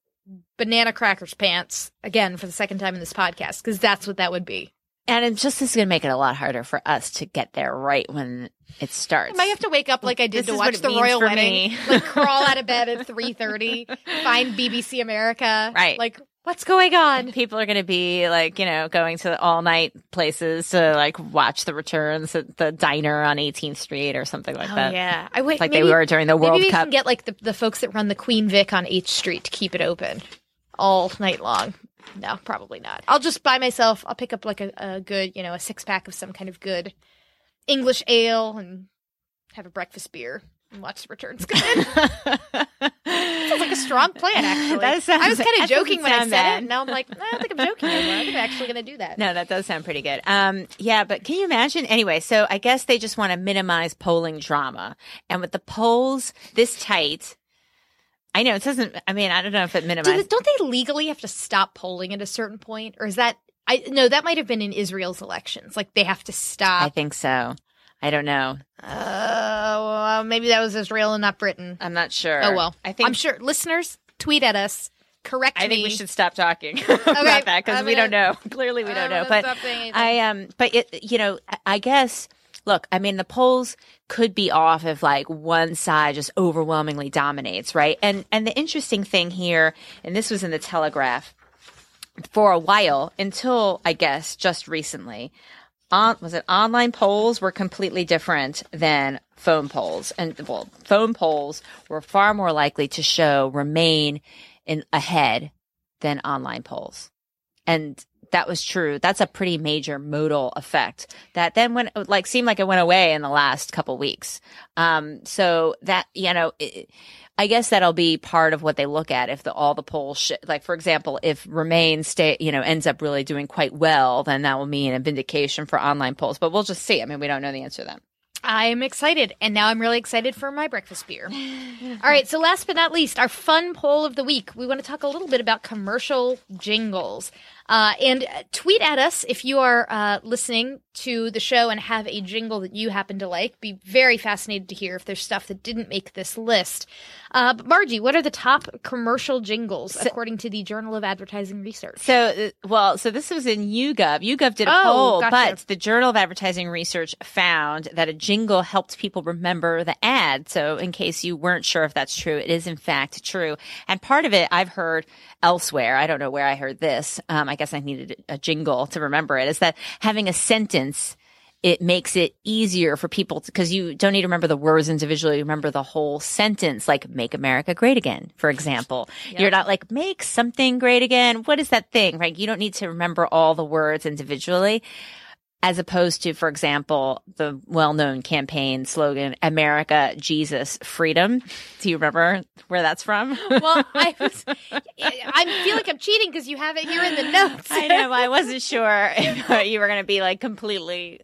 banana crackers pants again for the second time in this podcast because that's what that would be. and it's just this is going to make it a lot harder for us to get there right when it starts. I might have to wake up like I did This to watch the royal wedding, like crawl out of bed at three thirty, find BBC America, Right. Like, what's going on? People are going to be like, you know, going to all night places to like watch the returns at the diner on 18th Street or something like Oh that. yeah, I wait. Like maybe, they were during the World maybe we Cup. can get like the the folks that run the Queen Vic on H Street to keep it open all night long. No, probably not. I'll just buy myself. I'll pick up like a, a good, you know, a six pack of some kind of good English ale and have a breakfast beer and watch the returns come in. Sounds like a strong plan, actually. That sounds- I was kind of joking when I said bad. it, and now I'm like, nah, I don't think I'm joking anymore. I think I'm actually going to do that. No, that does sound pretty good. Um, yeah, but can you imagine? Anyway, so I guess they just want to minimize polling drama. And with the polls this tight, I know it doesn't, I mean, I don't know if it minimizes. they, don't they legally have to stop polling at a certain point, or is that? I no, that might have been in Israel's elections. Like they have to stop. I think so. I don't know. Uh, well, maybe that was Israel and not Britain. I'm not sure. Oh well, I think I'm sure listeners tweet at us. Correct I think we should stop talking about that because we don't know. Clearly, we don't know. But. I um, but it, you know, I guess. Look, I mean, the polls could be off if like one side just overwhelmingly dominates, right? And and the interesting thing here, and this was in the Telegraph for a while until I guess just recently. On, was it online polls were completely different than phone polls, and well, phone polls were far more likely to show remain in ahead than online polls, and that was true. That's a pretty major modal effect that then went like seemed like it went away in the last couple weeks. Um, so that you know. It, I guess that'll be part of what they look at if the, all the polls, sh- like for example, if Remain stay, you know, ends up really doing quite well, then that will mean a vindication for online polls. But we'll just see. I mean, we don't know the answer to that. I'm excited, and now I'm really excited for my breakfast beer. All right, so last but not least, our fun poll of the week. We want to talk a little bit about commercial jingles. Uh, and tweet at us if you are uh, listening to the show and have a jingle that you happen to like. Be very fascinated to hear if there's stuff that didn't make this list. Uh, but Margie, what are the top commercial jingles So- according to the Journal of Advertising Research? So, uh, well, so this was in YouGov. YouGov did a Oh, poll, gotcha. but the Journal of Advertising Research found that a jingle helped people remember the ad. So, in case you weren't sure if that's true, it is in fact true. And part of it I've heard elsewhere. I don't know where I heard this. Um, I guess I needed a jingle to remember it. Is that having a sentence it makes it easier for people because you don't need to remember the words individually. You remember the whole sentence, like "Make America Great Again," for example. You're not like "Make something great again." What is that thing, right? You don't need to remember all the words individually, as opposed to, for example, the well-known campaign slogan "America, Jesus, Freedom." Do you remember where that's from? well, I was, I feel like I'm cheating because you have it here in the notes. I know. I wasn't sure if you were going to be like completely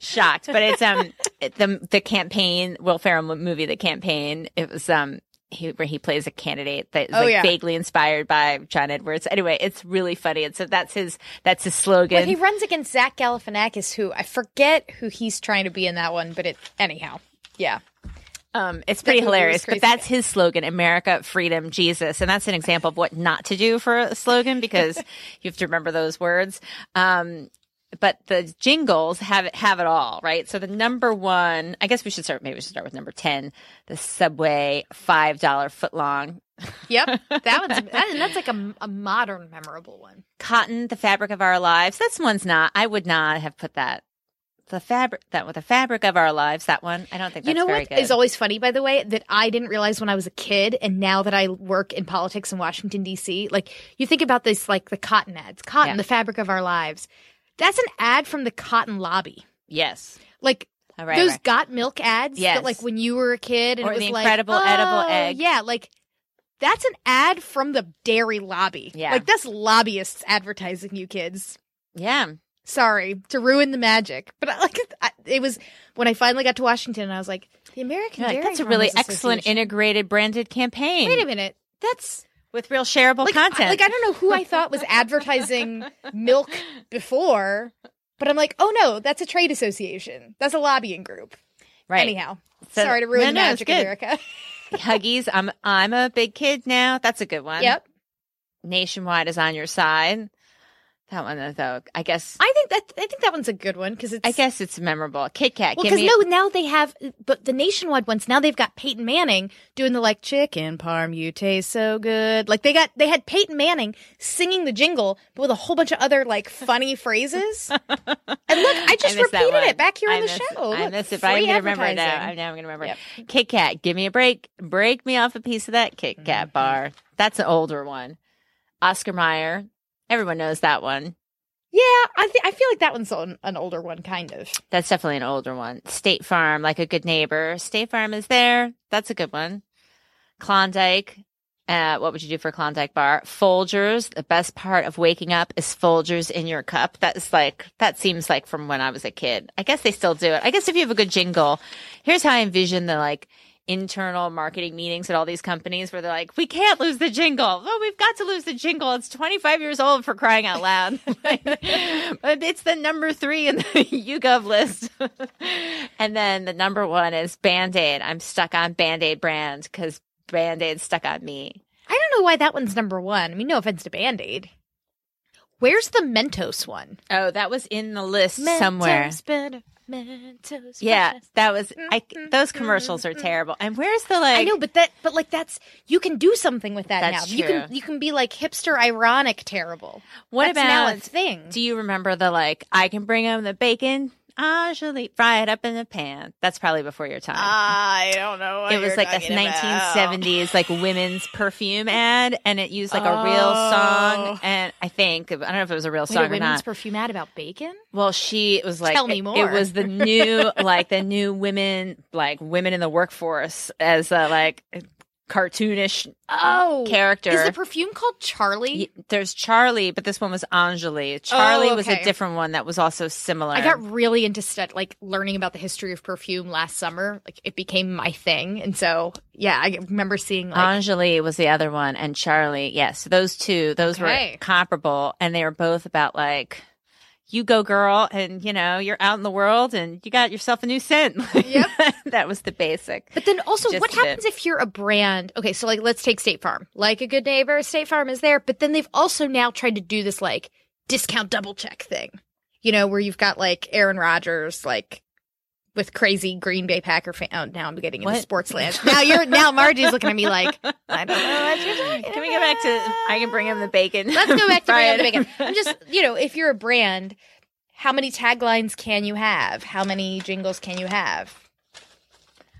shocked, but it's um the the campaign Will Ferrell movie, the campaign. It was um he, where he plays a candidate that is Oh, like yeah. vaguely inspired by John Edwards. Anyway, it's really funny, and so that's his that's his slogan. But he runs against Zach Galifianakis, who I forget who he's trying to be in that one. But it anyhow, yeah. Um, it's pretty hilarious, but that's his slogan: America, freedom, Jesus, and that's an example of what not to do for a slogan because you have to remember those words. Um, but the jingles have it have it all, right? So the number one, I guess we should start. Maybe we should start with number ten, the Subway five dollar footlong Yep, that one's that, and that's like a, a modern memorable one. cotton, the fabric of our lives. This one's not. I would not have put that. The fabric that with the fabric of our lives. That one, I don't think that's you know very what good. is always funny, by the way, that I didn't realize when I was a kid, and now that I work in politics in Washington D.C., like you think about this, like the cotton ads, cotton, Yeah. the fabric of our lives. That's an ad from the cotton lobby. yes, Like All right, those right. got milk ads Yes. that like when you were a kid and Or it was the like incredible edible "Oh, egg." Yeah, like that's an ad from the dairy lobby. Yeah. Like that's lobbyists advertising you kids. yeah. Sorry to ruin the magic, but I, like I, it was when I finally got to Washington. I was like, the American like, Dairy that's a really excellent integrated branded campaign. Wait a minute, that's with real shareable like content. I, like I don't know who I thought was advertising milk before, but I'm like, oh no, that's a trade association. That's a lobbying group. right. Anyhow, So- sorry to ruin no, the no, magic. America. Huggies, I'm I'm a big kid now. That's a good one. yep. Nationwide is on your side. That one though, I guess I think that I think that one's a good one because it's I guess it's memorable. Kit Kat, well because no now they have but the nationwide ones now they've got Peyton Manning doing the like chicken parm you taste so good like they got they had Peyton Manning singing the jingle but with a whole bunch of other like funny phrases and look I just that repeated it back here I on the miss- show I Look, miss it, but I'm gonna remember it now. I'm now gonna remember. Yep. Kit Kat, give me a break. Break me off a piece of that Kit Kat Mm-hmm. bar. That's an older one. Oscar Mayer. Everyone knows that one. yeah I th- I feel like that one's an, an older one kind of That's definitely an older one. State Farm, like a good neighbor. State Farm is there. That's a good one. Klondike. Uh, what would you do for a Klondike bar? Folgers. The best part of waking up is Folgers in your cup. That's like, that seems like from when I was a kid. I guess they still do it. I guess if you have a good jingle, here's how I envision the like internal marketing meetings at all these companies where they're like, we can't lose the jingle. Oh, we've got to lose the jingle. It's 25 years old for crying out loud. but it's the number three in the YouGov list. and then the number one is Band-Aid. I'm stuck on Band-Aid brand because Band-Aid stuck on me. I don't know why that one's number one I mean no offense to Band Aid where's the Mentos one Oh, that was in the list somewhere. Better, Mentos Yeah, freshness. that was I mm-hmm, those commercials are mm-hmm. terrible. And where's the like I know, but that, but like that's you can do something with that now. You can you can be like hipster, ironic, terrible. What That's now a about- thing? Do you remember the like I can bring him the bacon? Actually, fry it up in the pan. That's probably before your time. I don't know. it was like a 1970s like women's perfume ad, and it used like a real Oh. song. And I think I don't know if it was a real Wait, song a or women's not. perfume ad about bacon? Well, she it was like Tell me it- more. It was the new like the new women like women in the workforce as uh, like cartoonish Oh, character. Is the perfume called Charlie? Y- There's Charlie, but this one was Enjoli. Charlie oh, was a Oh, different one that was also similar. I got really into stud- like learning about the history of perfume last summer. Like it became my thing, and so yeah, I remember seeing like Enjoli was the other one, and Charlie. Yes, those two, those Okay. were comparable, and they were both about like, you go, girl, and you know you're out in the world, and you got yourself a new scent. Yep. that was the basic. But then also, Just what happens if you're a brand? Okay, so like let's take State Farm. Like a good neighbor, State Farm is there, but then they've also now tried to do this like discount double check thing. You know, where you've got like Aaron Rodgers, like with crazy Green Bay Packer fan. Oh, now I'm getting into sports land. Now you're now Margie's looking at me like I don't know what you're talking Can we go back to? I can bring him the bacon. Let's go back to Fried. brand bacon. I'm just, you know, if you're a brand, how many taglines can you have? How many jingles can you have?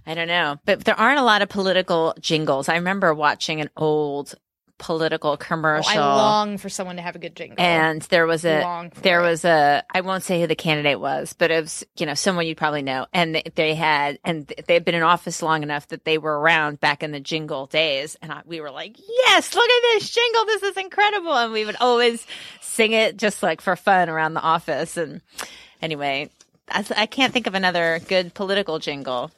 I don't know, but there aren't a lot of political jingles. I remember watching an old political Oh, commercial. I long for someone to have a good jingle. and there was a there it. was a I won't say who the candidate was, but it was you know someone you'd probably know, and they, they had and they had been in office long enough that they were around back in the jingle days, and I, we were like, yes, look at this jingle, this is incredible, and we would always sing it just like for fun around the office, and anyway, I, I can't think of another good political jingle.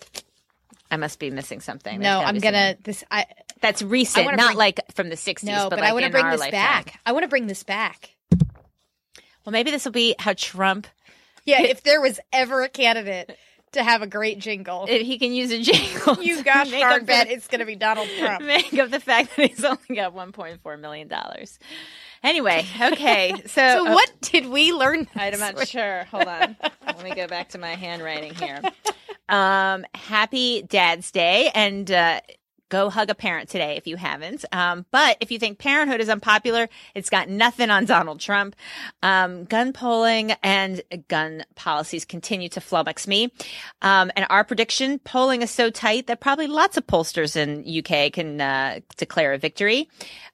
I must be missing something. No, I'm gonna this. I That's recent, not bring- like from the '60s. no, but, like I want to bring this lifetime. back. I want to bring this back. Well, maybe this will be how Trump Yeah, if there was ever a candidate to have a great jingle, if he can use a jingle. you gosh darn bet for- it's going to be Donald Trump. Make up the fact that he's only got 1.4 million dollars. Anyway, okay, so, So uh, what did we learn? I'm not week? sure. Hold on. Let me go back to my handwriting here. Um, happy Dad's Day and uh, go hug a parent today if you haven't. Um, but if you think parenthood is unpopular, it's got nothing on Donald Trump. Um, gun polling and gun policies continue to flummox me. Um, and our prediction polling is so tight that probably lots of pollsters in UK can uh, declare a victory.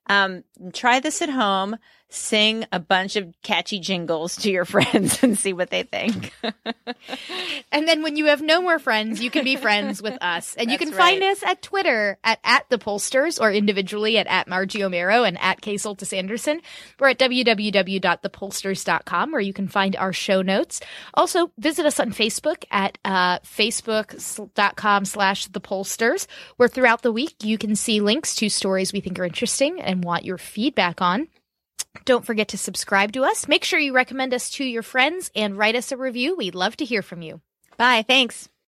Um, try this at home. Sing a bunch of catchy jingles to your friends and see what they think. And then when you have no more friends, you can be friends with us. And you That's can find us at Twitter at, at the pollsters or individually at, at Margie Omero and at Kay Soltis Anderson. We're at www.thepollsters.com where you can find our show notes. Also, visit us on Facebook at uh, facebook.com slash the pollsters, where throughout the week you can see links to stories we think are interesting and want your feedback on. Don't forget to subscribe to us. Make sure you recommend us to your friends and write us a review. We'd love to hear from you. Bye. Thanks.